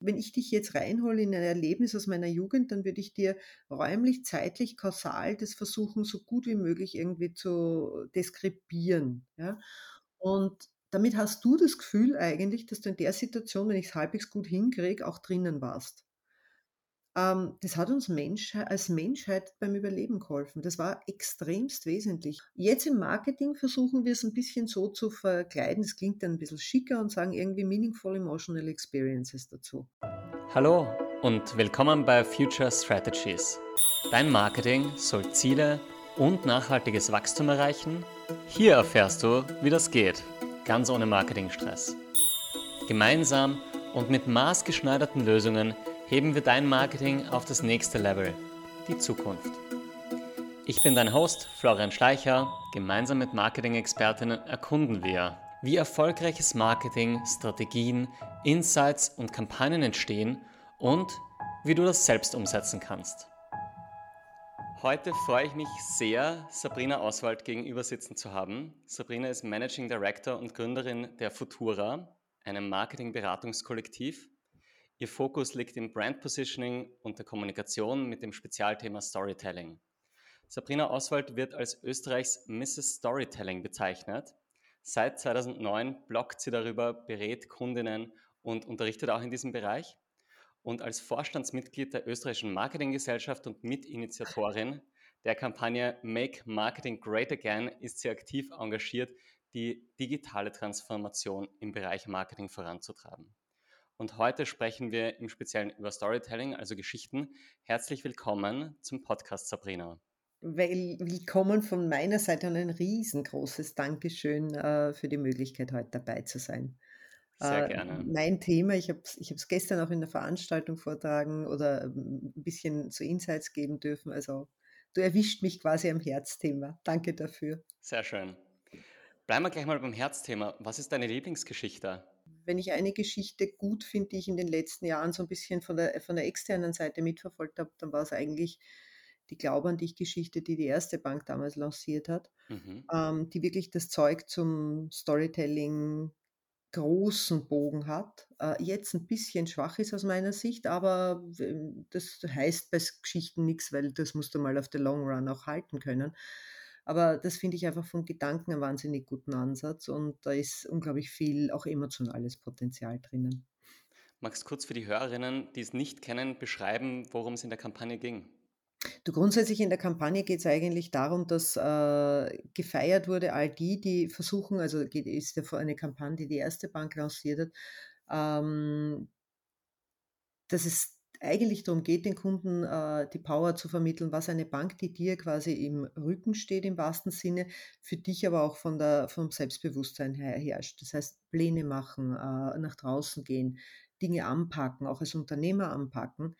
wenn ich dich jetzt reinhole in ein Erlebnis aus meiner Jugend, dann würde ich dir räumlich, zeitlich, kausal das versuchen, so gut wie möglich irgendwie zu deskribieren. Ja? Und damit hast du das Gefühl eigentlich, dass du in der Situation, wenn ich es halbwegs gut hinkriege, auch drinnen warst. Ähm, das hat uns Mensch als Menschheit beim Überleben geholfen. Das war extremst wesentlich. Jetzt im Marketing versuchen wir es ein bisschen so zu verkleiden. Das klingt dann ein bisschen schicker und sagen irgendwie meaningful emotional experiences dazu. Hallo und willkommen bei Future Strategies. Dein Marketing soll Ziele und nachhaltiges Wachstum erreichen. Hier erfährst du, wie das geht, ganz ohne Marketingstress. Gemeinsam und mit maßgeschneiderten Lösungen heben wir dein Marketing auf das nächste Level, die Zukunft. Ich bin dein Host Florian Schleicher. Gemeinsam mit Marketing-Expertinnen erkunden wir, wie erfolgreiches Marketing, Strategien, Insights und Kampagnen entstehen und wie du das selbst umsetzen kannst. Heute freue ich mich sehr, Sabrina Oswald gegenüber sitzen zu haben. Sabrina ist Managing Director und Gründerin der Futura, einem Marketingberatungskollektiv Ihr Fokus liegt im Brand Positioning und der Kommunikation mit dem Spezialthema Storytelling. Sabrina Oswald wird als Österreichs Mrs. Storytelling bezeichnet. Seit 2009 bloggt sie darüber, berät Kundinnen und unterrichtet auch in diesem Bereich. Und als Vorstandsmitglied der österreichischen Marketinggesellschaft und Mitinitiatorin der Kampagne Make Marketing Great Again ist sie aktiv engagiert, die digitale Transformation im Bereich Marketing voranzutreiben. Und heute sprechen wir im Speziellen über Storytelling, also Geschichten. Herzlich willkommen zum Podcast, Sabrina. Willkommen von meiner Seite und ein riesengroßes Dankeschön äh, für die Möglichkeit, heute dabei zu sein. Sehr äh, gerne. Mein Thema, ich habe es ich gestern auch in der Veranstaltung vortragen oder ähm, ein bisschen so Insights geben dürfen. Also du erwischt mich quasi am Herzthema. Danke dafür. Sehr schön. Bleiben wir gleich mal beim Herzthema. Was ist deine Lieblingsgeschichte? Wenn ich eine Geschichte gut finde, die ich in den letzten Jahren so ein bisschen von der, von der externen Seite mitverfolgt habe, dann war es eigentlich die Glaub an dich Geschichte, die die erste Bank damals lanciert hat, mhm. ähm, die wirklich das Zeug zum Storytelling großen Bogen hat. Äh, jetzt ein bisschen schwach ist aus meiner Sicht, aber das heißt bei Geschichten nichts, weil das musst du mal auf der Long Run auch halten können. Aber das finde ich einfach vom Gedanken einen wahnsinnig guten Ansatz und da ist unglaublich viel auch emotionales Potenzial drinnen. Magst du kurz für die Hörerinnen, die es nicht kennen, beschreiben, worum es in der Kampagne ging? Du, grundsätzlich in der Kampagne geht es eigentlich darum, dass äh, gefeiert wurde, all die, die versuchen, also ist ja eine Kampagne, die die erste Bank lanciert hat, ähm, dass es eigentlich darum geht, den Kunden äh, die Power zu vermitteln, was eine Bank, die dir quasi im Rücken steht, im wahrsten Sinne, für dich aber auch von der, vom Selbstbewusstsein her herrscht. Das heißt, Pläne machen, äh, nach draußen gehen, Dinge anpacken, auch als Unternehmer anpacken.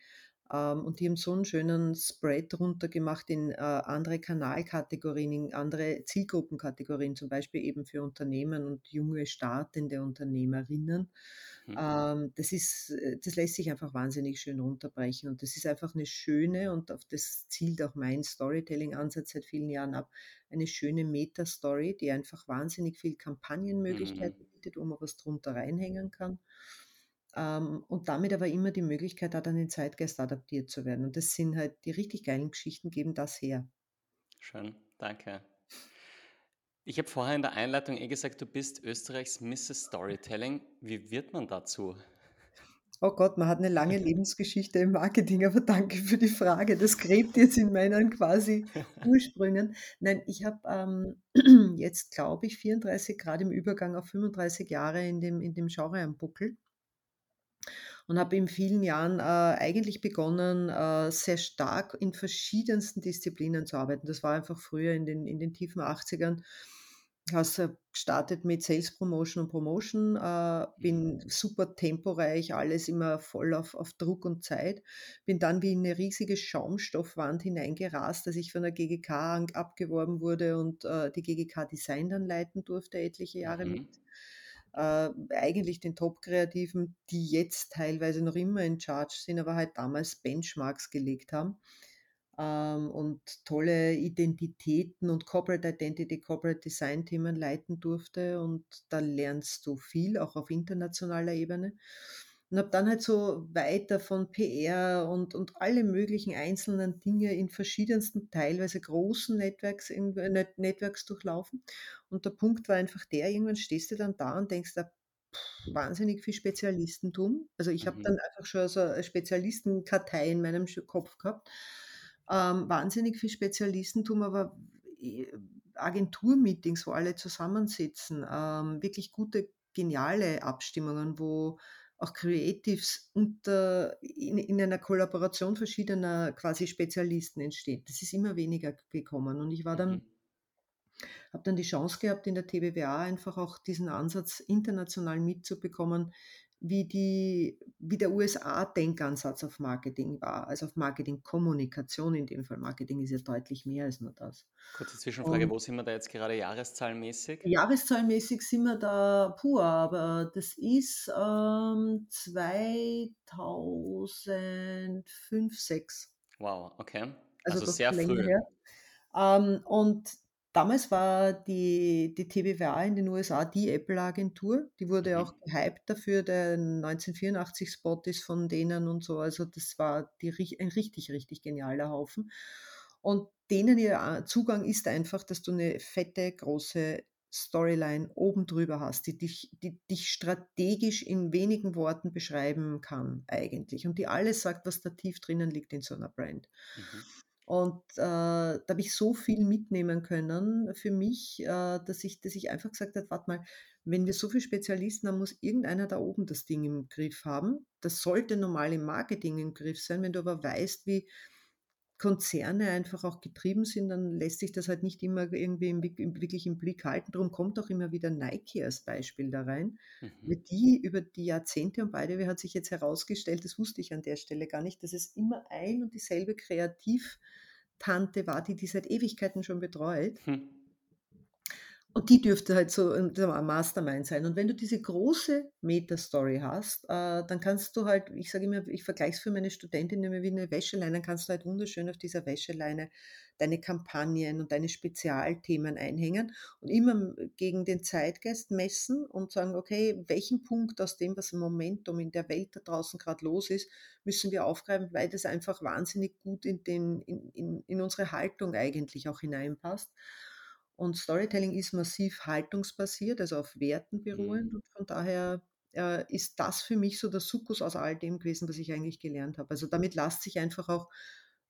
Ähm, und die haben so einen schönen Spread runtergemacht in äh, andere Kanalkategorien, in andere Zielgruppenkategorien, zum Beispiel eben für Unternehmen und junge startende Unternehmerinnen. Mhm. Ähm, das, ist, äh, das lässt sich einfach wahnsinnig schön runterbrechen und das ist einfach eine schöne und auf das zielt auch mein Storytelling-Ansatz seit vielen Jahren ab, eine schöne Meta-Story, die einfach wahnsinnig viel Kampagnenmöglichkeiten mhm. bietet, wo man was drunter reinhängen kann. Ähm, und damit aber immer die Möglichkeit hat, an den Zeitgeist adaptiert zu werden. Und das sind halt die richtig geilen Geschichten, geben das her. Schön, danke. Ich habe vorher in der Einleitung eh gesagt, du bist Österreichs Mrs. Storytelling. Wie wird man dazu? Oh Gott, man hat eine lange Lebensgeschichte im Marketing, aber danke für die Frage. Das gräbt jetzt in meinen quasi Ursprüngen. Nein, ich habe ähm, jetzt, glaube ich, 34 Grad im Übergang auf 35 Jahre in dem, in dem Genre am Buckel und habe in vielen Jahren äh, eigentlich begonnen, äh, sehr stark in verschiedensten Disziplinen zu arbeiten. Das war einfach früher in den, in den tiefen 80ern. Hast gestartet mit Sales Promotion und Promotion, äh, bin mhm. super temporeich, alles immer voll auf, auf Druck und Zeit. Bin dann wie in eine riesige Schaumstoffwand hineingerast, dass ich von der GGK abgeworben wurde und äh, die GGK Design dann leiten durfte, etliche Jahre mhm. mit äh, eigentlich den Top-Kreativen, die jetzt teilweise noch immer in Charge sind, aber halt damals Benchmarks gelegt haben ähm, und tolle Identitäten und Corporate Identity, Corporate Design Themen leiten durfte und da lernst du viel, auch auf internationaler Ebene. Und habe dann halt so weiter von PR und und alle möglichen einzelnen Dinge in verschiedensten, teilweise großen Networks in Net Networks durchlaufen. Und der Punkt war einfach der, irgendwann stehst du dann da und denkst da: „Wahnsinnig viel Spezialistentum.“ Also, ich habe Mhm. dann einfach schon so 'ne Spezialistenkartei in meinem Kopf gehabt. Ähm, wahnsinnig viel Spezialistentum, aber äh, Agenturmeetings, wo alle zusammensitzen, ähm, wirklich gute, geniale Abstimmungen, wo auch Creatives unter in in einer Kollaboration verschiedener quasi Spezialisten entsteht. Das ist immer weniger gekommen und ich war Mhm. dann habe dann die Chance gehabt, in der TBWA einfach auch diesen Ansatz international mitzubekommen, wie die wie der USA-Denkansatz auf Marketing war, also auf Marketingkommunikation in dem Fall. Marketing ist ja deutlich mehr als nur das. Kurze Zwischenfrage, Und wo sind wir da jetzt gerade jahreszahlenmäßig? Jahreszahlmäßig sind wir da puh, aber das ist, ähm, 2005, 6. Wow, okay. Also Also sehr früh. Ähm, und damals war die die TBWA in den USA die Apple-Agentur. Die wurde auch Mhm. gehypt dafür. Der 1984-Spot ist von denen und so. Also, das war die ein richtig, richtig genialer Haufen. Und denen ihr a Zugang ist einfach, dass du 'ne fette, große Storyline oben drüber hast, die dich die dich strategisch in wenigen Worten beschreiben kann eigentlich und die alles sagt, was da tief drinnen liegt in so 'ner Brand. Mhm. Und, äh, da habe ich so viel mitnehmen können für mich, äh, dass ich dass ich einfach gesagt habe: „Warte mal, wenn wir so viel Spezialisten haben, muss irgendeiner da oben das Ding im Griff haben.“ Das sollte normal im Marketing im Griff sein. Wenn du aber weißt, wie Konzerne einfach auch getrieben sind, dann lässt sich das halt nicht immer irgendwie im im wirklich im Blick halten. Darum kommt auch immer wieder Nike als Beispiel da rein, Mhm. die über die Jahrzehnte und the way hat sich jetzt herausgestellt, das wusste ich an der Stelle gar nicht, dass es immer ein und dieselbe Kreativtante war, die die seit Ewigkeiten schon betreut. Hm. Und die dürfte halt so ein Mastermind sein. Und wenn du diese große Meta-Story hast, äh, dann kannst du halt ich sage immer, ich vergleiche es für meine Studentinnen immer wie 'ne Wäscheleine, dann kannst du halt wunderschön auf dieser Wäscheleine deine Kampagnen und deine Spezialthemen einhängen und immer gegen den Zeitgeist messen und sagen: „Okay, welchen Punkt aus dem, was im Momentum in der Welt da draußen grad los ist, müssen wir aufgreifen, weil das einfach wahnsinnig gut in den in in in unsere Haltung eigentlich auch hineinpasst.“ Und Storytelling ist massiv haltungsbasiert, also auf Werten beruhend Mhm. und von daher, äh, ist das für mich so der Sukkus aus all dem gewesen, was ich eigentlich gelernt habe. Also, damit lässt sich einfach auch,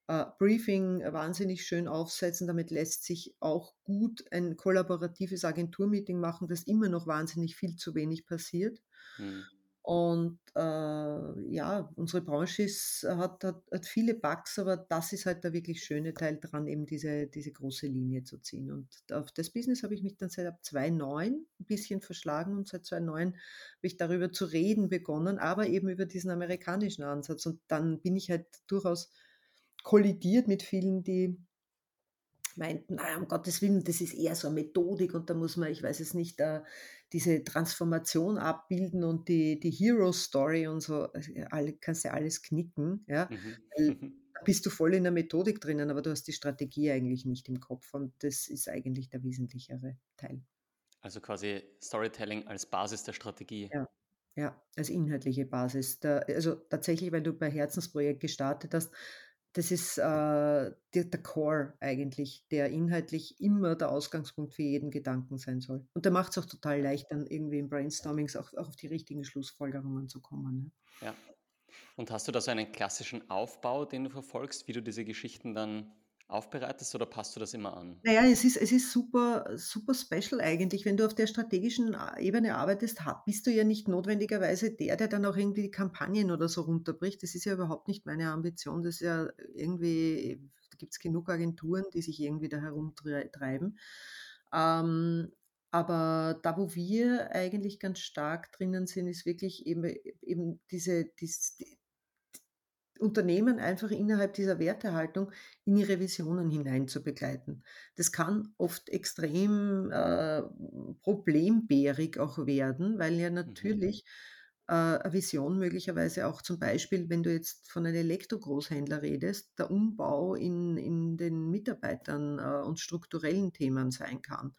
äh, Briefing wahnsinnig schön aufsetzen. Damit lässt sich auch gut ein kollaboratives Agenturmeeting machen, das immer noch wahnsinnig viel zu wenig passiert. Mhm. Und, äh, ja, unsere Branche ist hat hat hat viele Bugs, aber das ist halt der wirklich schöne Teil dran, eben diese diese große Linie zu ziehen. Und auf das Business habe ich mich dann seit ab 2009 'n bisschen verschlagen und seit 2009 habe ich darüber zu reden begonnen, aber eben über diesen amerikanischen Ansatz. Und dann bin ich halt durchaus kollidiert mit vielen, die meinten: „Na ja, um Gottes Willen, das ist eher so 'ne Methodik und da muss man, ich weiß es nicht, äh, diese Transformation abbilden und die die Hero Story und so.“ Also, alle kannst ja alles knicken, ja, Mhm. weil da bist du voll in der Methodik drinnen, aber du hast die Strategie eigentlich nicht im Kopf und das ist eigentlich der wesentlichere Teil. Also quasi Storytelling als Basis der Strategie. Ja, ja, als inhaltliche Basis. Da also tatsächlich, weil du bei Herzensprojekt gestartet hast, das ist, äh, der der Core eigentlich, der inhaltlich immer der Ausgangspunkt für jeden Gedanken sein soll. Und der macht's auch total leicht, dann irgendwie im Brainstormings auch auch auf die richtigen Schlussfolgerungen zu kommen, ja. Ja. Und hast du da so einen klassischen Aufbau, den du verfolgst, wie du diese Geschichten dann aufbereitest oder passt du das immer an? Na ja, es ist es ist super super special eigentlich. Wenn du auf der strategischen a Ebene arbeitest, bist du ja nicht notwendigerweise der, der dann auch irgendwie die Kampagnen oder so runterbricht. Das ist ja überhaupt nicht meine Ambition. Das ist ja irgendwie da gibt's genug Agenturen, die sich irgendwie da herumtrei treiben. Ähm, aber da, wo wir eigentlich ganz stark drinnen sind, ist wirklich eben eben diese dies d Unternehmen einfach innerhalb dieser Wertehaltung in ihre Visionen hinein zu begleiten. Das kann oft extrem, äh, problembärig auch werden, weil ja Mhm. natürlich, äh, 'ne Vision möglicherweise auch zum Beispiel, wenn du jetzt von einem Elektrogroßhändler redest, der Umbau in in den Mitarbeitern, äh, und strukturellen Themen sein kann,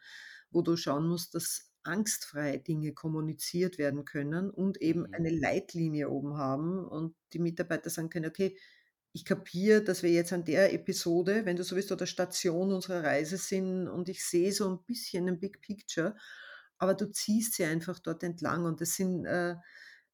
wo du schauen musst, dass angstfrei Dinge kommuniziert werden können und eben Mhm. eine Leitlinie oben haben und die Mitarbeiter sagen können: „Okay, ich kapiere, dass wir jetzt an der Episode, wenn du so willst, oder Station unserer Reise sind und ich sehe so ein bisschen ein Big Picture, aber du ziehst sie einfach dort entlang.“ Und das sind, äh,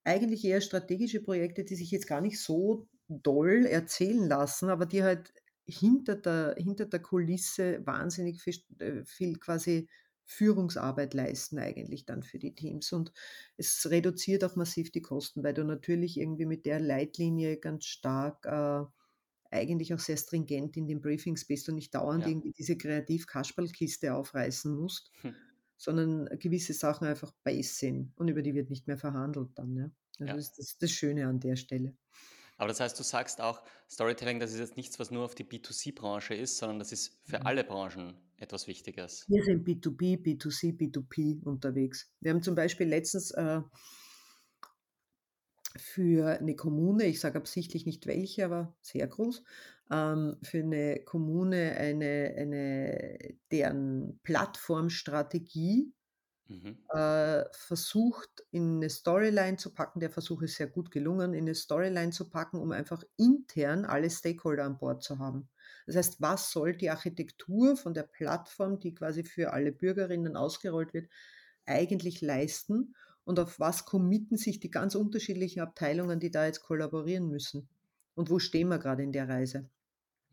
eigentlich eher strategische Projekte, die sich jetzt gar nicht so doll erzählen lassen, aber die halt hinter der hinter der Kulisse wahnsinnig viel äh, viel quasi Führungsarbeit leisten eigentlich dann für die Teams. Und es reduziert auch massiv die Kosten, weil du natürlich irgendwie mit der Leitlinie ganz stark, äh, eigentlich auch sehr stringent in den Briefings bist und nicht dauernd Ja. irgendwie diese Kreativ-Kasperlkiste aufreißen musst, Hm. sondern gewisse Sachen einfach Base sind und über die wird nicht mehr verhandelt dann, ja. Also, Ja. das ist das das Schöne an der Stelle. Aber das heißt, du sagst auch, Storytelling, das ist jetzt nichts, was nur auf die B2C-Branche ist, sondern das ist für Mhm. alle Branchen etwas Wichtiges. Wir sind B2B, B2C, B2P unterwegs. Wir haben zum Beispiel letztens, äh für eine Kommune, ich sage absichtlich nicht welche, aber sehr groß, ähm, für eine Kommune eine eine deren Plattformstrategie, Mhm. äh, versucht, in 'ne Storyline zu packen. Der Versuch ist sehr gut gelungen, in 'ne Storyline zu packen, um einfach intern alle Stakeholder an Bord zu haben. Das heißt, was soll die Architektur von der Plattform, die quasi für alle Bürgerinnen ausgerollt wird, eigentlich leisten und auf was committen sich die ganz unterschiedlichen Abteilungen, die da jetzt kollaborieren müssen? Und wo stehen wir grade in der Reise?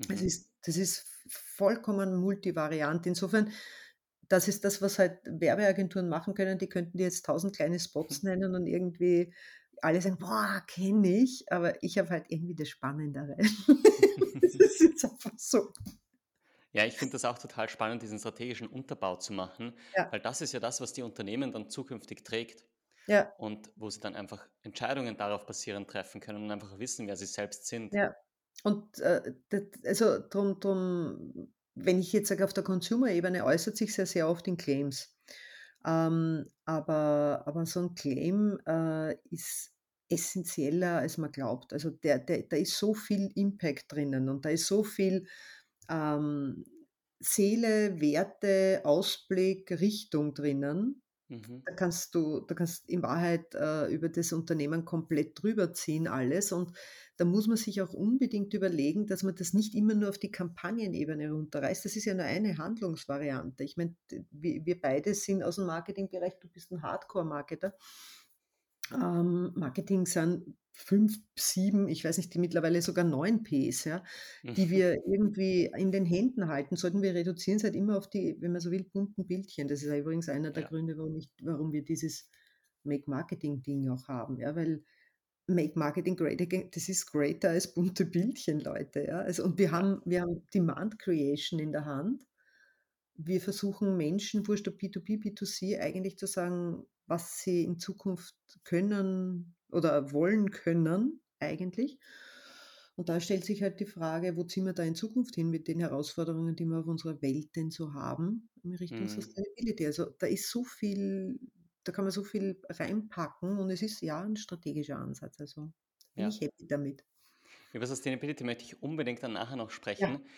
Es Mhm. ist das ist vollkommen multivariant. Insofern, das ist das, was halt Werbeagenturen machen können. Die könnten dir jetzt tausend kleine Spots nennen und irgendwie alle sagen: „Boah, kenne ich“, aber ich habe halt irgendwie das Spannendere. Das ist jetzt einfach so. Ja, ich finde das auch total spannend, diesen strategischen Unterbau zu machen, Ja, weil das ist ja das, was die Unternehmen dann zukünftig trägt ja, und wo sie dann einfach Entscheidungen darauf basierend treffen können und einfach wissen, wer sie selbst sind. ja. Und, äh, d also drum drum wenn ich jetzt sage, auf der Consumer-Ebene äußert sich ja sehr oft in Claims. Ähm, aber aber so 'n Claim, äh, ist essenzieller, als man glaubt. Also, der der da ist so viel Impact drinnen und da ist so viel, ähm, Seele, Werte, Ausblick, Richtung drinnen. Mhm. Da kannst du da kannst in Wahrheit, äh, über das Unternehmen komplett drüberziehen alles und da muss man sich auch unbedingt überlegen, dass man das nicht immer nur auf die Kampagnenebene runterreißt. Das ist ja nur eine Handlungsvariante. Ich meine, wir beide sind aus'm Marketingbereich, du bist 'n Hardcore-Marketer. Ähm, Marketing sind 5, 7, ich weiß nicht, die mittlerweile sogar 9 Ps, ja, die wir irgendwie in den Händen halten sollten. Wir reduzieren es halt immer auf die, wenn man so will, bunten Bildchen. Das ist ja übrigens einer der Ja, Gründe, warum ich warum wir dieses Make-Marketing-Ding auch haben, ja, weil Make Marketing great again, das ist greater als bunte Bildchen, Leute, ja. Also, und wir haben wir haben Demand Creation in der Hand. Wir versuchen Menschen, wurscht ob B2B, B2C, eigentlich zu sagen, was sie in Zukunft können oder wollen können eigentlich. Und da stellt sich halt die Frage, wo ziehen wir da in Zukunft hin mit den Herausforderungen, die wir auf unserer Welt denn so haben in Richtung mhm, Sustainability. Also, da ist so viel da kann man so viel reinpacken und es ist ja ein strategischer Ansatz. Also, bin ja. ich happy damit. Über Sustainability möchte ich unbedingt dann nachher noch Ja. sprechen. Äh,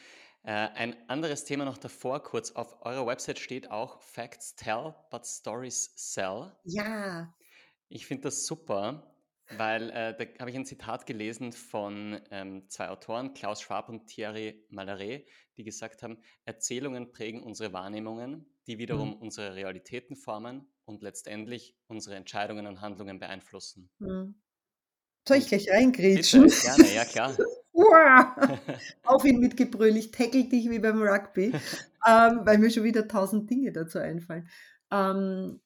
ein anderes Thema noch davor kurz. Auf eurer Website steht auch Facts tell, but stories sell. Ja. Ich finde das super, weil äh, da habe ich ein Zitat gelesen von ähm, zwei Autoren, Klaus Schwab und Thierry Malaret, die gesagt haben, Erzählungen prägen unsere Wahrnehmungen, die Mhm. wiederum unsere Realitäten formen und letztendlich unsere Entscheidungen und Handlungen beeinflussen. Mhm. Soll ich gleich reingrätschen? bitte, gerne, ja klar. Uah. Auf ihn mit Gebrüll. Ich tackle dich wie beim Rugby, ähm, weil mir schon wieder tausend Dinge dazu einfallen. Ähm,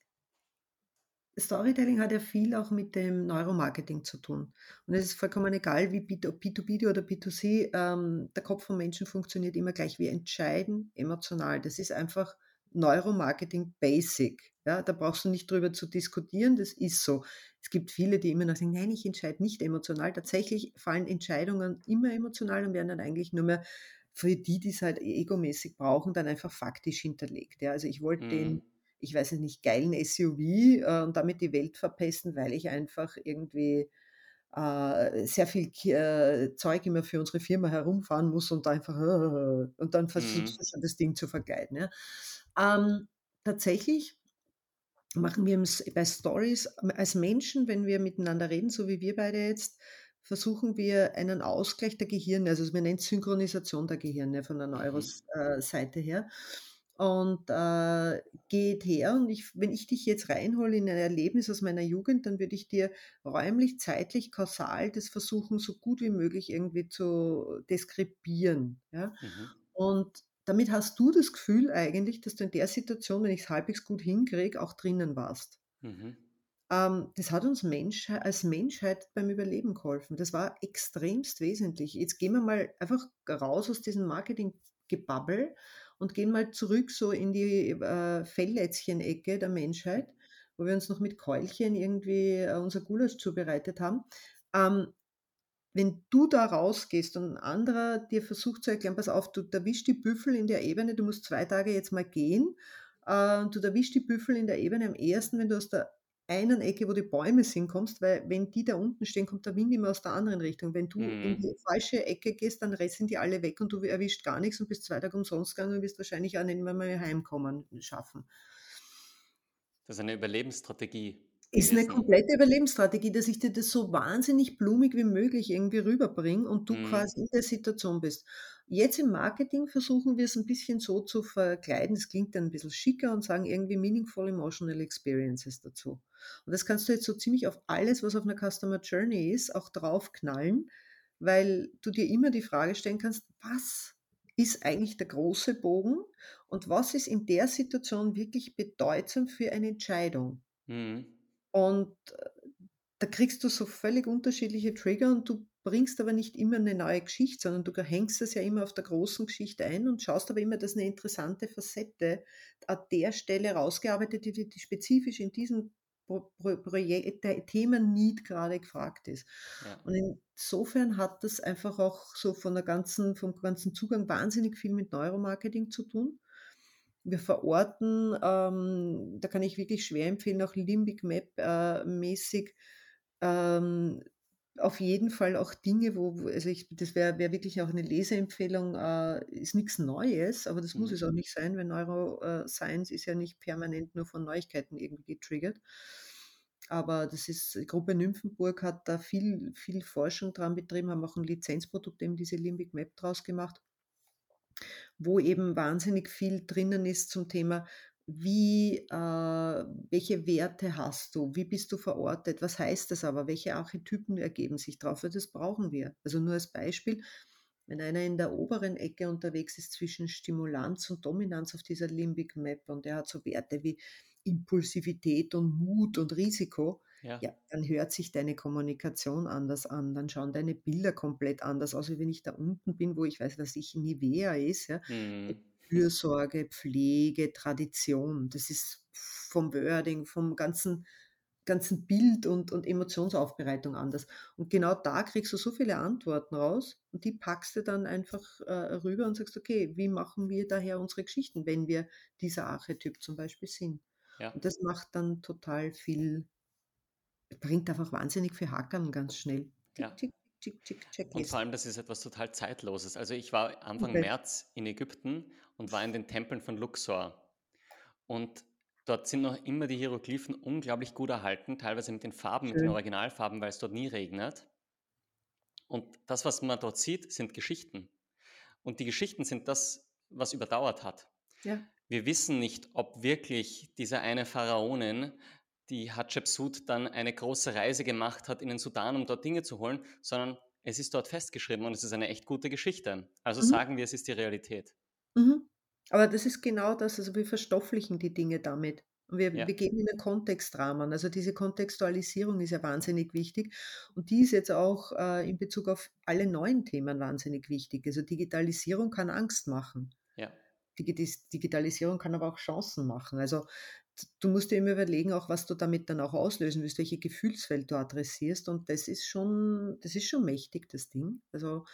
Storytelling hat ja viel auch mit dem Neuromarketing zu tun. Und es ist vollkommen egal, wie B ob B2B oder B2C, ähm, der Kopf vom Menschen funktioniert immer gleich. Wir entscheiden emotional. Das ist einfach Neuromarketing Basic. Ja, da brauchst du nicht drüber zu diskutieren, das ist so. Es gibt viele, die immer noch sagen: „Nein, ich entscheide nicht emotional.“ Tatsächlich fallen Entscheidungen immer emotional und werden dann eigentlich nur mehr für die, die's halt e egomäßig brauchen, dann einfach faktisch hinterlegt. Ja, also, ich wollte den Mhm. ich weiß es nicht, geilen SUV, äh, und damit die Welt verpesten, weil ich einfach irgendwie, äh, sehr viel äh, Zeug immer für unsere Firma herumfahren muss und einfach und dann versuchst Mhm. du schon das Ding zu vergeuden, ja. Ähm, tatsächlich machen wir bei Stories als Menschen, wenn wir miteinander reden, so wie wir beide jetzt, versuchen wir einen Ausgleich der Gehirne, also wir nennen es Synchronisation der Gehirne von der Mhm. Neuroseite her. Und äh, geht her und ich, wenn ich dich jetzt reinhole in ein Erlebnis aus meiner Jugend, dann würde ich dir räumlich, zeitlich, kausal das versuchen, so gut wie möglich irgendwie zu deskribieren. Ja? Mhm. Und damit hast du das Gefühl eigentlich, dass du in der Situation, wenn ich es halbwegs gut hinkriege, auch drinnen warst. Mhm. Ähm, das hat uns Mensch als Menschheit beim Überleben geholfen. Das war extremst wesentlich. Jetzt gehen wir mal einfach raus aus diesem Marketing-Gebabbel und gehen mal zurück so in die äh, Felllätzchen-Ecke der Menschheit, wo wir uns noch mit Keulchen irgendwie äh, unser Gulasch zubereitet haben. Ähm, wenn du da rausgehst und ein anderer dir versucht zu erklären, pass auf, du erwischst die Büffel in der Ebene, du musst zwei Tage jetzt mal gehen, äh, du erwischst die Büffel in der Ebene am ersten, wenn du aus der einen Ecke, wo die Bäume sind, kommst, weil wenn die da unten stehen, kommt der Wind immer aus der anderen Richtung. Wenn du in Mhm. die falsche Ecke gehst, dann sind die alle weg und du erwischt gar nichts und bist zwei Tage umsonst gegangen und wirst wahrscheinlich auch nicht mehr mal heimkommen schaffen. Das ist eine Überlebensstrategie Ist 'ne gewesen. komplette Überlebensstrategie, dass ich dir das so wahnsinnig blumig wie möglich irgendwie rüberbringe und du Mhm. quasi in der Situation bist. Jetzt im Marketing versuchen wir's 'n bisschen so zu verkleiden, das klingt dann 'n bisschen schicker und sagen irgendwie meaningful emotional experiences dazu. Und das kannst du jetzt so ziemlich auf alles, was auf 'ner Customer Journey ist, auch draufknallen, weil du dir immer die Frage stellen kannst: „Was ist eigentlich der große Bogen und was ist in der Situation wirklich bedeutsam für eine Entscheidung?“ Mhm. Und, äh, da kriegst du so völlig unterschiedliche Trigger und du bringst aber nicht immer 'ne neue Geschichte, sondern du hängst es ja immer auf der großen Geschichte ein und schaust aber immer, dass 'ne interessante Facette an der Stelle rausgearbeitet wird, die die spezifisch in diesem Projekt der Themen-Need grade gefragt ist. Ja. Und insofern hat das einfach auch so von der ganzen vom ganzen Zugang wahnsinnig viel mit Neuromarketing zu tun. Wir verorten, ähm, da kann ich wirklich schwer empfehlen, auch Limbic Map, äh, mäßig, ähm, auf jeden Fall auch Dinge, wo also ich das wäre wäre wirklich auch 'ne Leseempfehlung, äh, ist nix Neues, aber das muss Mhm. es auch nicht sein, weil Neuro äh, ist ja nicht permanent nur von Neuigkeiten irgendwie getriggert. Aber das ist Gruppe Nymphenburg hat da viel viel Forschung dran betrieben, haben auch 'n Lizenzprodukt, eben diese Limbic Map draus gemacht wo eben wahnsinnig viel drinnen ist zum Thema, wie äh, welche Werte hast du? Wie bist du verortet? Was heißt das aber? Welche Archetypen ergeben sich drauf? Das brauchen wir. Also nur als Beispiel, wenn einer in der oberen Ecke unterwegs ist zwischen Stimulanz und Dominanz auf dieser Limbic Map und der hat so Werte wie Impulsivität und Mut und Risiko, Ja. ja, dann hört sich deine Kommunikation anders an, dann schauen deine Bilder komplett anders aus, wie wenn ich da unten bin, wo ich weiß, was ich Nivea ist, ja. Mhm. Fürsorge, Pflege, Tradition. Das ist vom Wording, vom ganzen ganzen Bild und und Emotionsaufbereitung anders. Und genau da kriegst du so viele Antworten raus und die packst du dann einfach, äh, rüber und sagst: „Okay, wie machen wir daher unsere Geschichten, wenn wir dieser Archetyp zum Beispiel sind?“ Ja. Und das macht dann total viel bringt einfach wahnsinnig viel Hackerl ganz schnell. Tick, Ja. tick, tick, tick, Und vor allem, das ist etwas total Zeitloses. Also ich war Anfang Komplett. März in Ägypten und war in den Tempeln von Luxor. Und dort sind noch immer die Hieroglyphen unglaublich gut erhalten, teilweise mit den Farben, mit den Schön. Originalfarben, weil es dort nie regnet. Und das, was man dort sieht, sind Geschichten. Und die Geschichten sind das, was überdauert hat. Ja. Wir wissen nicht, ob wirklich diese eine Pharaonin, die Hatschepsut, dann eine große Reise gemacht hat in den Sudan, um dort Dinge zu holen, sondern es ist dort festgeschrieben und es ist eine echt gute Geschichte. Also Mhm. sagen wir, es ist die Realität. Mhm. Aber das ist genau das, also wir verstofflichen die Dinge damit. Und wir Ja, wir geben ihnen Kontextrahmen. Also diese Kontextualisierung ist ja wahnsinnig wichtig und die ist jetzt auch, äh, in Bezug auf alle neuen Themen wahnsinnig wichtig. Also Digitalisierung kann Angst machen. ja, Digitalisierung kann aber auch Chancen machen. Also, du musst dir immer überlegen, auch was du damit dann auch auslösen willst, welche Gefühlswelt du adressierst und das ist schon das ist schon mächtig, das Ding. Also,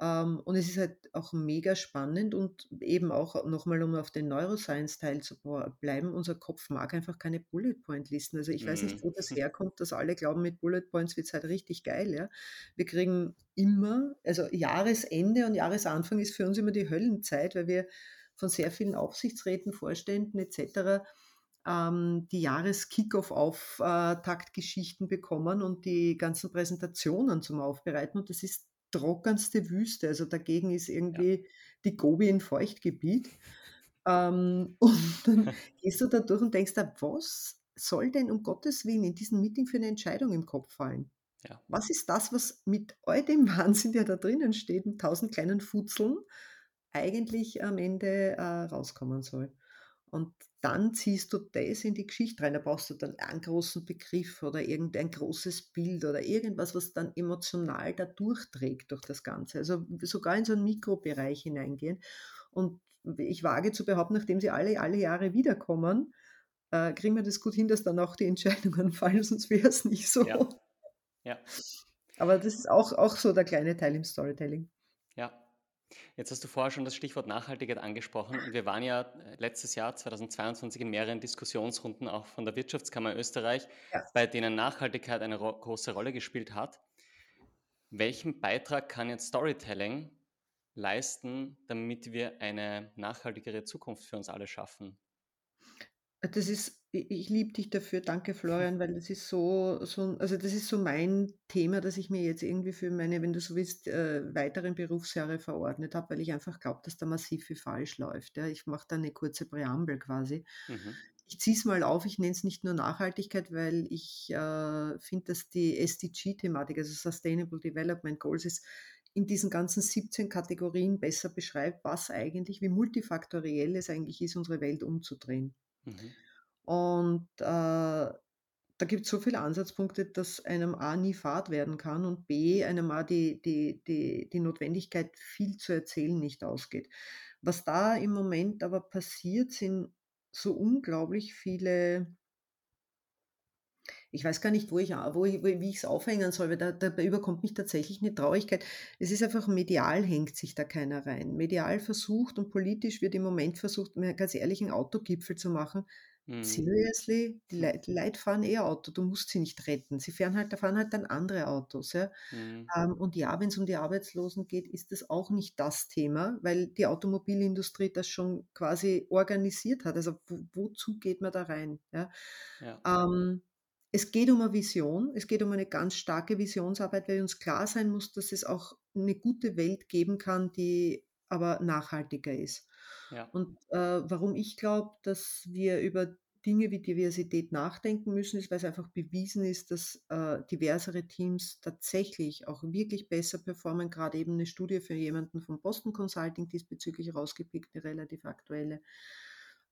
ähm, und es ist halt auch mega spannend und eben auch noch mal, um auf den Neuroscience-Teil zu bleiben, unser Kopf mag einfach keine Bullet-Point-Listen. Also, ich weiß nicht, mhm. wo das herkommt, dass alle glauben, mit Bullet Points wird's halt richtig geil, ja. Wir kriegen immer also Jahresende und Jahresanfang ist für uns immer die Höllenzeit, weil wir von sehr vielen Aufsichtsräten, Vorständen et cetera ähm, die Jahres-Kickoff-Auftaktgeschichten bekommen und die ganzen Präsentationen zum Aufbereiten. Und das ist trockenste Wüste. Also dagegen ist Ja. irgendwie die Gobi in Feuchtgebiet. Ähm, und dann gehst du da durch und denkst da, was soll denn um Gottes Willen in diesem Meeting für eine Entscheidung im Kopf fallen? Ja. Was ist das, was mit all dem Wahnsinn, der da drinnen steht, mit tausend kleinen Futzeln, eigentlich am Ende äh, rauskommen soll? Und dann ziehst du das in die Geschichte rein. Da brauchst du dann einen großen Begriff oder irgendein großes Bild oder irgendwas, was dann emotional da durchträgt durch das Ganze. Also sogar in so einen Mikrobereich hineingehen. Und ich wage zu behaupten, nachdem sie alle, alle Jahre wiederkommen, äh, kriegen wir das gut hin, dass dann auch die Entscheidungen fallen, sonst wäre es nicht so. Ja. Ja. Aber das ist auch, auch so der kleine Teil im Storytelling. Jetzt hast du vorher schon das Stichwort Nachhaltigkeit angesprochen und wir waren ja äh, letztes Jahr 2022 in mehreren Diskussionsrunden auch von der Wirtschaftskammer Österreich, Ja. bei denen Nachhaltigkeit eine ro große Rolle gespielt hat. Welchen Beitrag kann jetzt Storytelling leisten, damit wir eine nachhaltigere Zukunft für uns alle schaffen? Das ist ich liebe dich dafür. Danke, Florian, weil das ist so so also, das ist so mein Thema, das ich mir jetzt irgendwie für meine, wenn du so willst, äh, weiteren Berufsjahre verordnet habe, weil ich einfach glaube, dass da massiv viel falsch läuft, ja. Ich mache da 'ne kurze Präambel quasi. Mhm. Ich ziehe es mal auf, ich nenne es nicht nur Nachhaltigkeit, weil ich, äh, finde, dass die SDG-Thematik, also Sustainable Development Goals, es in diesen ganzen 17 Kategorien besser beschreibt, was eigentlich wie multifaktoriell es eigentlich ist, unsere Welt umzudrehen. Mhm. Und, äh, da gibt's so viele Ansatzpunkte, dass einem A nie Fad werden kann und B einem A die die die die Notwendigkeit, viel zu erzählen, nicht ausgeht. Was da im Moment aber passiert, sind so unglaublich viele ich weiß gar nicht, wo ich wo ich wie ich es aufhängen soll, weil da da überkommt mich tatsächlich eine Traurigkeit. Es ist einfach medial hängt sich da keiner rein. Medial versucht und politisch wird im Moment versucht, mir ganz ehrlich 'n Autogipfel zu machen. Mhm. Seriously? Die Hm. Lei die Leute fahren eh Auto, du musst sie nicht retten. Sie fahren halt da fahren halt dann andere Autos, ja. Mhm. Ähm, und ja, wenn's um die Arbeitslosen geht, ist das auch nicht das Thema, weil die Automobilindustrie das schon quasi organisiert hat. Also, wo wozu geht man da rein, ja? Ja. Ähm, es geht um 'ne Vision. Es geht um eine ganz starke Visionsarbeit, weil uns klar sein muss, dass es auch 'ne gute Welt geben kann, die aber nachhaltiger ist. Ja. Und, äh, warum ich glaube, dass wir über Dinge wie Diversität nachdenken müssen, ist, weil's einfach bewiesen ist, dass, äh, diversere Teams tatsächlich auch wirklich besser performen. Grade eben 'ne Studie für jemanden von Boston Consulting diesbezüglich rausgepickt, 'ne relativ aktuelle.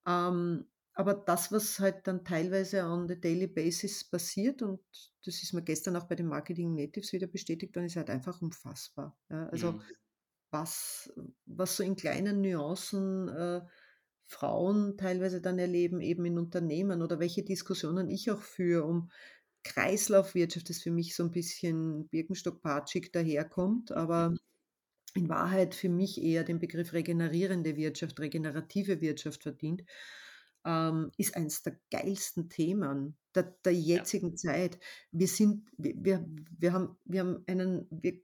Ähm, aber das, was halt dann teilweise on the daily basis passiert und das ist mir gestern auch bei den Marketing Natives wieder bestätigt worden, ist halt einfach unfassbar, ja. Also, Mhm. Was was so in kleinen Nuancen, äh, Frauen teilweise dann erleben, eben in Unternehmen oder welche Diskussionen ich auch führe um Kreislaufwirtschaft, das für mich so 'n bisschen birkenstock-patschig daherkommt, aber in Wahrheit für mich eher den Begriff regenerierende Wirtschaft, regenerative Wirtschaft verdient, ähm, ist eins der geilsten Themen der der Ja. jetzigen Zeit. Wir sind wir wir wir haben wir haben einen wir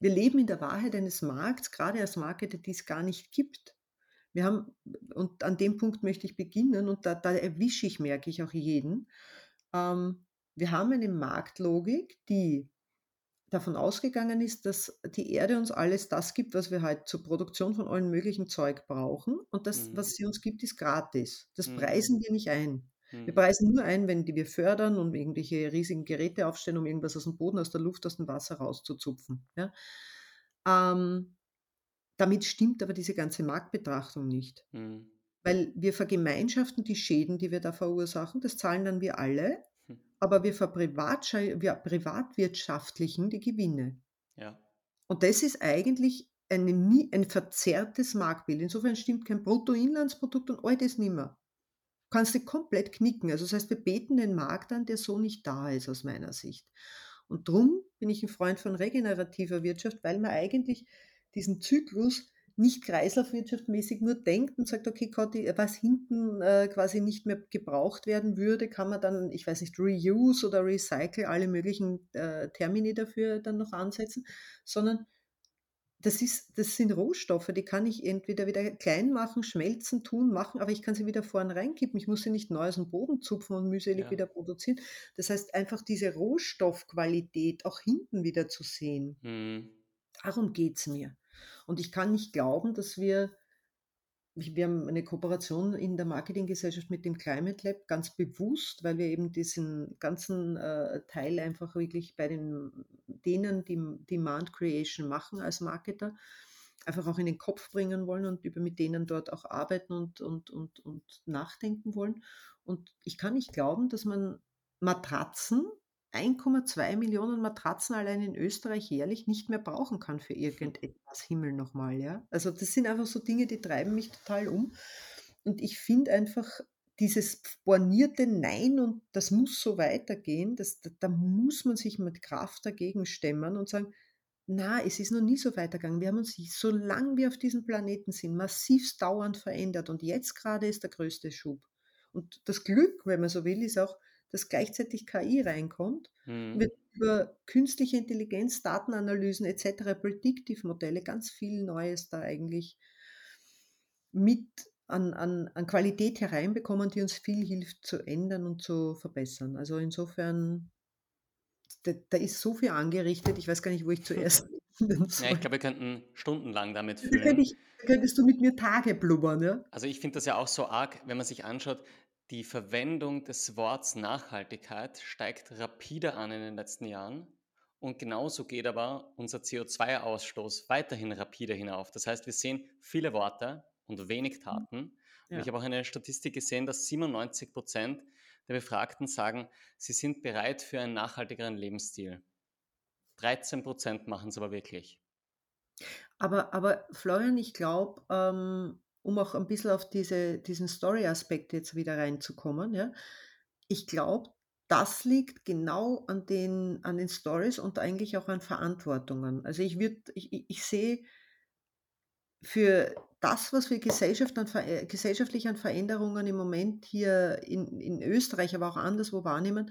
wir leben in der Wahrheit eines Markts, grade als Marke, die es gar nicht gibt. Wir haben und an dem Punkt möchte ich beginnen und da da erwische ich, merke ich, auch jeden. Ähm, wir haben eine Marktlogik, die davon ausgegangen ist, dass die Erde uns alles das gibt, was wir halt zur Produktion von allem möglichen Zeug brauchen und das, Mhm. was sie uns gibt, ist gratis. Das Mhm. preisen wir nicht ein. Wir Mhm. preisen nur ein, wenn die wir fördern und irgendwelche riesigen Geräte aufstellen, um irgendwas aus'm Boden, aus der Luft, aus dem Wasser rauszuzupfen, ja? Ähm, damit stimmt aber diese ganze Marktbetrachtung nicht. Mhm. Weil wir vergemeinschaften die Schäden, die wir da verursachen, das zahlen dann wir alle, Hm. aber wir verprivatscha wir privatwirtschaftlichen die Gewinne. Ja. Und das ist eigentlich eine ein verzerrtes Marktbild. Insofern stimmt kein Bruttoinlandsprodukt und all das nimmer. Kannst du komplett knicken. Also, das heißt, wir beten den Markt an, der so nicht da ist aus meiner Sicht. Und drum bin ich 'n Freund von regenerativer Wirtschaft, weil man eigentlich diesen Zyklus nicht kreislaufwirtschaftmäßig nur denkt und sagt: „Okay, Gott, was hinten, äh, quasi nicht mehr gebraucht werden würde, kann man dann, ich weiß nicht, reuse oder recycle“, alle möglichen, äh, Termini dafür dann noch ansetzen, sondern das ist das sind Rohstoffe, die kann ich entweder wieder klein machen, schmelzen, tun, machen, aber ich kann sie wieder vorn reinkippen. Ich muss sie nicht neu aus dem Boden zupfen und mühselig Ja. wieder produzieren. Das heißt, einfach diese Rohstoffqualität auch hinten wieder zu sehen. Mhm. Darum geht's mir. Und ich kann nicht glauben, dass wir wir haben eine Kooperation in der Marketinggesellschaft mit dem Climate Lab ganz bewusst, weil wir eben diesen ganzen, äh, Teil einfach wirklich bei den denen, die Demand Creation machen als Marketer, einfach auch in den Kopf bringen wollen und über mit denen dort auch arbeiten und und und und nachdenken wollen. Und ich kann nicht glauben, dass man Matratzen 1,2 Matratzen allein in Österreich jährlich nicht mehr brauchen kann für irgendetwas, Himmel noch mal, ja? Also, das sind einfach so Dinge, die treiben mich total um. Und ich finde einfach dieses bornierte Nein und das muss so weitergehen, das da da muss man sich mit Kraft dagegen stemmen und sagen: „Na, es ist noch nie so weitergegangen. Wir haben uns, solange wir auf diesem Planeten sind, massivst dauernd verändert und jetzt grade ist der größte Schub.“ Und das Glück, wenn man so will, ist auch, dass gleichzeitig KI reinkommt, Mhm. wird über künstliche Intelligenz, Datenanalysen et cetera, Predictive-Modelle, ganz viel Neues da eigentlich mit an an an Qualität hereinbekommen, die uns viel hilft zu ändern und zu verbessern. Also, insofern da da ist so viel angerichtet, ich weiß gar nicht, wo ich zuerst Ja, ich glaube, wir könnten stundenlang damit füllen. da könntest du mit mir Tage blubbern, ja? Also, ich finde das ja auch so arg, wenn man sich anschaut, die Verwendung des Worts Nachhaltigkeit steigt rapide an in den letzten Jahren und genauso geht aber unser CO2-Ausstoß weiterhin rapide hinauf. Das heißt, wir sehen viele Worte und wenig Mhm. Taten. Und ich Ja. habe auch eine Statistik gesehen, dass 97% der Befragten sagen, sie sind bereit für einen nachhaltigeren Lebensstil. 13% machen es aber wirklich. Aber aber Florian, ich glaube, ähm, um auch ein bisschen auf diese diesen Story-Aspekt jetzt wieder reinzukommen, ja, ich glaube, das liegt genau an den an den Stories und eigentlich auch an Verantwortungen. Also, ich würde ich ich sehe für das, was wir Gesellschaft an äh, gesellschaftlich an Veränderungen im Moment hier in in Österreich, aber auch anderswo wahrnehmen,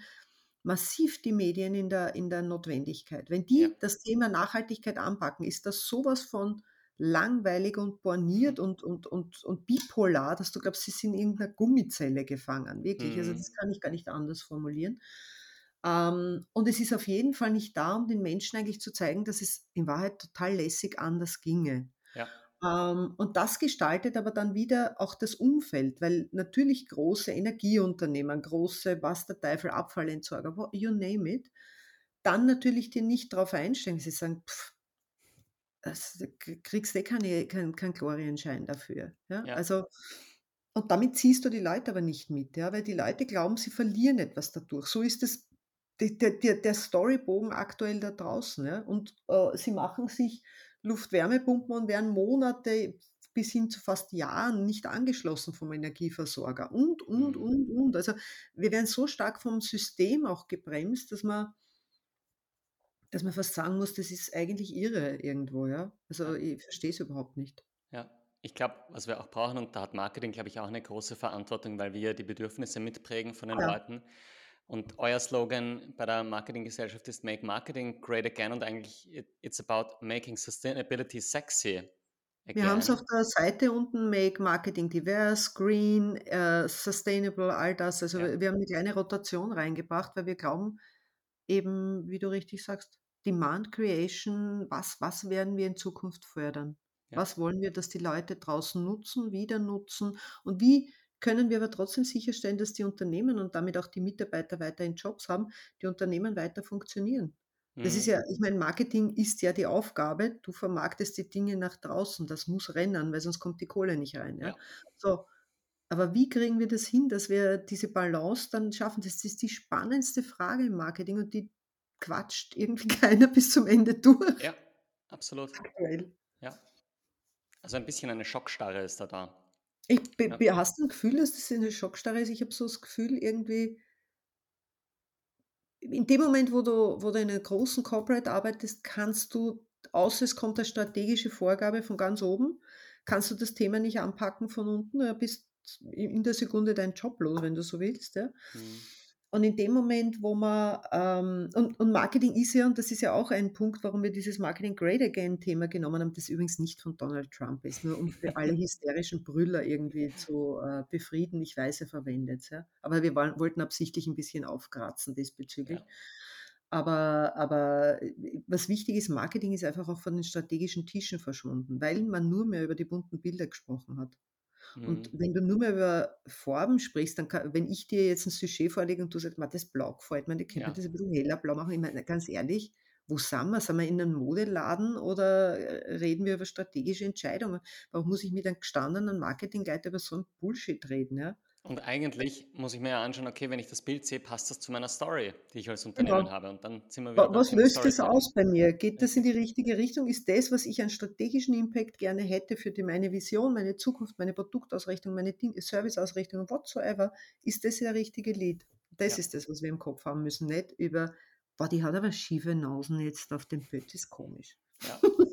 massiv die Medien in der in der Notwendigkeit. Wenn Ja. die das Thema Nachhaltigkeit anpacken, ist das so was von langweilig und borniert und und und und bipolar, dass du glaubst, sie sind in irgend 'ner Gummizelle gefangen, wirklich. Also, das Mhm. kann ich gar nicht anders formulieren. Ähm, und es ist auf jeden Fall nicht da, um den Menschen eigentlich zu zeigen, dass es in Wahrheit total lässig anders ginge. Ja. Ähm, und das gestaltet aber dann wieder auch das Umfeld, weil natürlich große Energieunternehmen, große, was der Teufel, Abfallentsorger, you name it, dann natürlich dir nicht drauf einstellen. Sie sagen: „Pf, k kriegst eh keine keinen keinen Glorienschein dafür“, ja? Ja. Also und damit ziehst du die Leute aber nicht mit, ja, weil die Leute glauben, sie verlieren etwas dadurch. So ist es der der der Storybogen aktuell da draußen, ja? Und, äh, sie machen sich Luft-Wärmepumpen und werden Monate bis hin zu fast Jahren nicht angeschlossen vom Energieversorger und, und, Mhm. und, und. Also, wir werden so stark vom System auch gebremst, dass man dass man fast sagen muss, das ist eigentlich irre irgendwo, ja? Also, ich verstehe es überhaupt nicht. Ja, ich glaube, was wir auch brauchen, und da hat Marketing, glaube ich, auch eine große Verantwortung, weil wir die Bedürfnisse mitprägen von den Ja. Leuten. Und euer Slogan bei der Marketinggesellschaft ist Make Marketing Great Again und eigentlich it it's about making sustainability sexy Wir haben's auf again. der Seite unten Make Marketing divers, green, äh, sustainable, all das. Also, Ja, wir haben 'ne kleine Rotation reingebracht, weil wir glauben eben, wie du richtig sagst, Demand Creation, was was werden wir in Zukunft fördern? ja, Was wollen wir, dass die Leute draußen nutzen, wieder nutzen? Und wie können wir aber trotzdem sicherstellen, dass die Unternehmen und damit auch die Mitarbeiter weiterhin Jobs haben, die Unternehmen weiter funktionieren? Das ist mhm, ja ich meine, Marketing ist ja die Aufgabe, du vermarktest die Dinge nach draußen. Das muss rennen, weil sonst kommt die Kohle nicht rein, ja? ja, So, aber wie kriegen wir das hin, dass wir diese Balance dann schaffen? Das ist die spannendste Frage im Marketing und die quatscht irgendwie keiner bis zum Ende durch ja, absolut. aktuell. Ja, also ein bisschen eine Schockstarre ist da da. Ich be Ja, hast du 'n Gefühl, dass das eine Schockstarre ist? Ich habe so das Gefühl irgendwie in dem Moment, wo du wo du in 'ner großen Corporate arbeitest, kannst du außer es kommt 'ne strategische Vorgabe von ganz oben, kannst du das Thema nicht anpacken von unten, ja, bist in der Sekunde deinen Job los, wenn du so willst, ja? mhm, und in dem Moment, wo man, ähm, und, und Marketing ist ja, und das ist ja auch ein Punkt, warum wir dieses Marketing Great Again Thema genommen haben, das übrigens nicht von Donald Trump ist, nur um für alle hysterischen Brüller irgendwie zu äh, befrieden. Ich weiß, er verwendet es, ja. Aber wir wollen, wollten absichtlich ein bisschen aufkratzen diesbezüglich. Ja. Aber, aber äh, was wichtig ist, Marketing ist einfach auch von den strategischen Tischen verschwunden, weil man nur mehr über die bunten Bilder gesprochen hat. Und Mhm. wenn du nur mehr über Farben sprichst, dann kann, wenn ich dir jetzt ein Sujet vorlege und du sagst, "Ma, das Blau gefällt mir, könnte man Ja. das ein bisschen heller blau machen? Ich meine, ganz ehrlich, wo sind wir? Sind wir in einem Modeladen oder äh, reden wir über strategische Entscheidungen? Warum muss ich mit einem gestandenen Marketingleiter über so ein Bullshit reden? Ja? Und eigentlich muss ich mir ja anschauen, okay, wenn ich das Bild sehe, passt das zu meiner Story, die ich als Unternehmen Genau. habe. Und dann sind wir wieder was löst das aus bei mir? Geht das in die richtige Richtung? Ist das, was ich an strategischen Impact gerne hätte für die meine Vision, meine Zukunft, meine Produktausrichtung, meine Serviceausrichtung, whatsoever, ist das der richtige Lead? Das Ja. ist das, was wir im Kopf haben müssen, nicht über: „Boah, die hat aber schiefe Nasen jetzt auf dem Bild, ist komisch.“ Ja.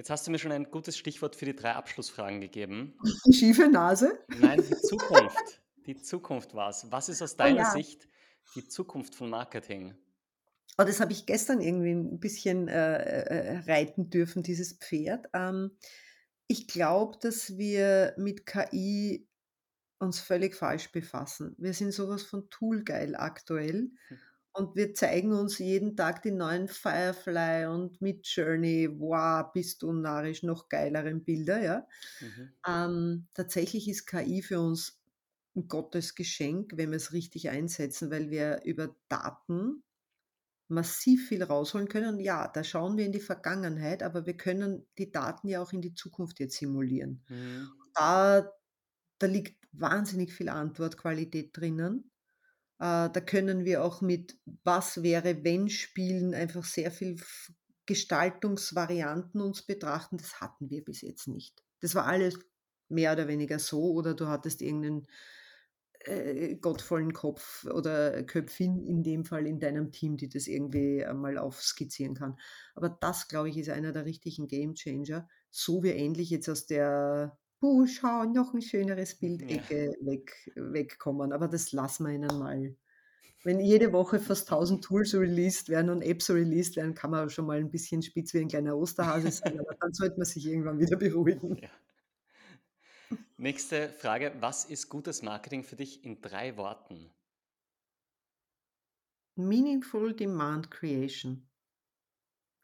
Jetzt hast du mir schon ein gutes Stichwort für die drei Abschlussfragen gegeben. Die schiefe Nase? Nein, die Zukunft. Die Zukunft war's. Was ist aus Oh deiner ja. Sicht die Zukunft von Marketing? Oh, das habe ich gestern irgendwie 'n bisschen, äh, äh, reiten dürfen, dieses Pferd. Ähm, ich glaube, dass wir mit KI uns völlig falsch befassen. Wir sind so was von toolgeil aktuell Hm. Und wir zeigen uns jeden Tag die neuen Firefly und Midjourney, wow, bist du narrisch, noch geileren Bilder, ja. Mhm. Ähm, tatsächlich ist KI für uns 'n Gottesgeschenk, wenn wir's richtig einsetzen, weil wir über Daten massiv viel rausholen können. Und ja, da schauen wir in die Vergangenheit, aber wir können die Daten ja auch in die Zukunft jetzt simulieren. Mhm. Da da liegt wahnsinnig viel Antwortqualität drinnen. Äh, da können wir auch mit Was-wäre-wenn-Spielen einfach sehr viel Gestaltungsvarianten uns betrachten. Das hatten wir bis jetzt nicht. Das war alles mehr oder weniger so oder du hattest irgend 'nen, äh, gottvollen Kopf oder Köpfin in dem Fall in deinem Team, die das irgendwie einmal aufskizzieren kann. Aber das, glaube ich, ist einer der richtigen Gamechanger, so wir endlich jetzt aus der „Puh, schau, noch 'n schöneres Bild“ Ja. Weg wegkommen. Aber das lassen wir ihnen mal. Wenn jede Woche fast 1.000 Tools released werden und Apps released werden, kann man schon mal 'n bisschen spitz wie 'n kleiner Osterhase sein, aber dann sollte man sich irgendwann wieder beruhigen. Ja. Nächste Frage: Was ist gutes Marketing für dich in 3 Worten? Meaningful Demand Creation.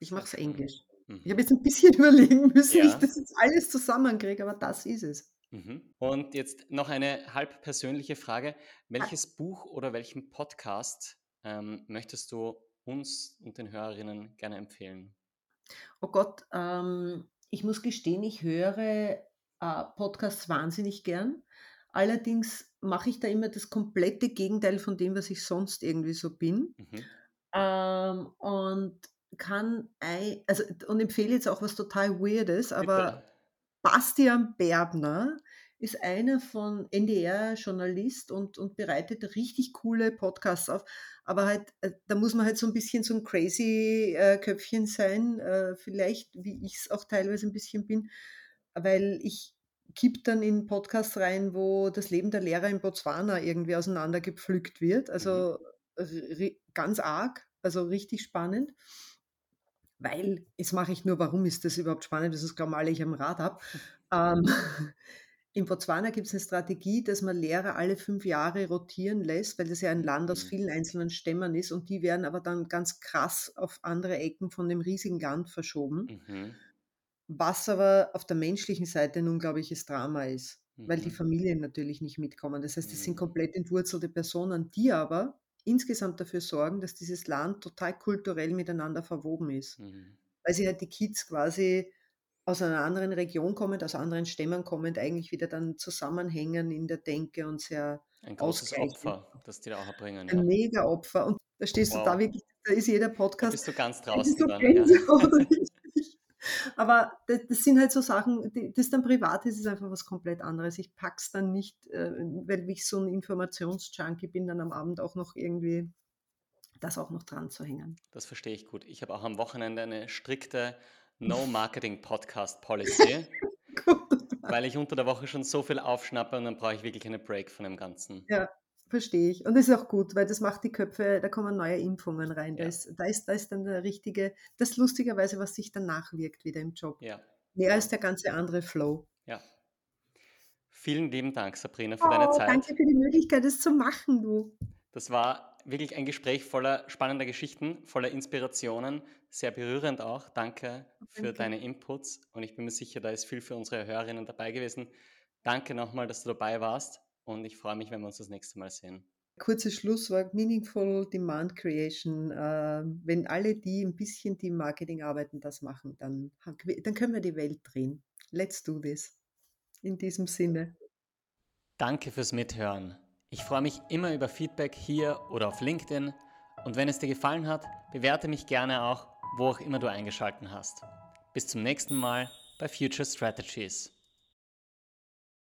Ich mache es Sehr Englisch. Ich habe Mhm. jetzt 'n bisschen überlegen müssen, wie ich Ja. das jetzt alles zusammenkriege, aber das ist es. Mhm. Und jetzt noch eine halb persönliche Frage. Welches Buch oder welchen Podcast, ähm, möchtest du uns und den Hörerinnen gerne empfehlen? Oh Gott, ähm, ich muss gestehen, ich höre, äh, Podcasts wahnsinnig gern. Allerdings mache ich da immer das komplette Gegenteil von dem, was ich sonst irgendwie so bin. Mhm. Ähm, und kann ei also und empfehle jetzt auch was total Weirdes, aber. Bastian Berbner ist einer von NDR-Journalist und und bereitet richtig coole Podcasts auf. Aber halt, äh, da muss man halt so 'n bisschen so 'n crazy, äh, Köpfchen sein, äh, vielleicht, wie ich's auch teilweise 'n bisschen bin, weil ich kippe dann in Podcasts rein, wo das Leben der Lehrer in Botswana irgendwie auseinandergepflückt wird. Mhm. Also, ri ganz arg, also richtig spannend. Weil jetzt mache ich nur warum ist das überhaupt spannend? Das ist glauben alle, ich habe 'n Rad ab. Ähm, in Botswana gibt's 'ne Strategie, dass man Lehrer alle 5 Jahre rotieren lässt, weil das ja ein Land aus Mhm. vielen einzelnen Stämmen ist und die werden aber dann ganz krass auf andere Ecken von dem riesigen Land verschoben. Mhm. Was aber auf der menschlichen Seite 'n unglaubliches Drama ist, weil die Mhm. Familien natürlich nicht mitkommen. Das heißt, das sind Mhm. komplett entwurzelte Personen, die aber insgesamt dafür sorgen, dass dieses Land total kulturell miteinander verwoben ist. Mhm. Weil sie halt die Kids quasi aus einer anderen Region kommend, aus anderen Stämmen kommend, eigentlich wieder dann zusammenhängen in der Denke und sehr Ein großes. Opfer, das die da auch erbringen, ja. Ein Mega-Opfer und da stehst du da Wow. wirklich da ist jeder Da Podcast bist du ganz draußen dann, ja. Aber da das sind halt so Sachen, die das dann privat ist es einfach was komplett anderes. Ich pack's dann nicht, äh, weil ich so 'n Informationsjunkie bin, dann am Abend auch noch irgendwie das auch noch dran zu hängen. Das verstehe ich gut. Ich habe auch am Wochenende eine strikte No-Marketing-Podcast-Policy, weil ich unter der Woche schon so viel aufschnappe und dann brauche ich wirklich einen Break von dem Ganzen. Ja. Verstehe ich. Und das ist auch gut, weil das macht die Köpfe, da kommen neue Impfungen rein. Da, Ja. ist, da, ist, da ist dann der richtige, das ist lustigerweise, was sich danach wirkt wieder im Job. Ja, Mehr als der ganze andere Flow. ja. Vielen lieben Dank, Sabrina, für deine Oh, Zeit. danke für die Möglichkeit, das zu machen, du. Das war wirklich ein Gespräch voller spannender Geschichten, voller Inspirationen, sehr berührend auch. Danke für Danke. deine Inputs und ich bin mir sicher, da ist viel für unsere Hörerinnen dabei gewesen. Danke nochmal, dass du dabei warst und ich freue mich, wenn wir uns das nächste Mal sehen. Kurzes Schlusswort, Meaningful Demand Creation. Äh, wenn alle, die ein bisschen Team Marketing arbeiten, das machen, dann, dann können wir die Welt drehen. Let's do this. In diesem Sinne. Danke fürs Mithören. Ich freue mich immer über Feedback hier oder auf LinkedIn und wenn es dir gefallen hat, bewerte mich gerne auch, wo auch immer du eingeschaltet hast. Bis zum nächsten Mal bei Future Strategies.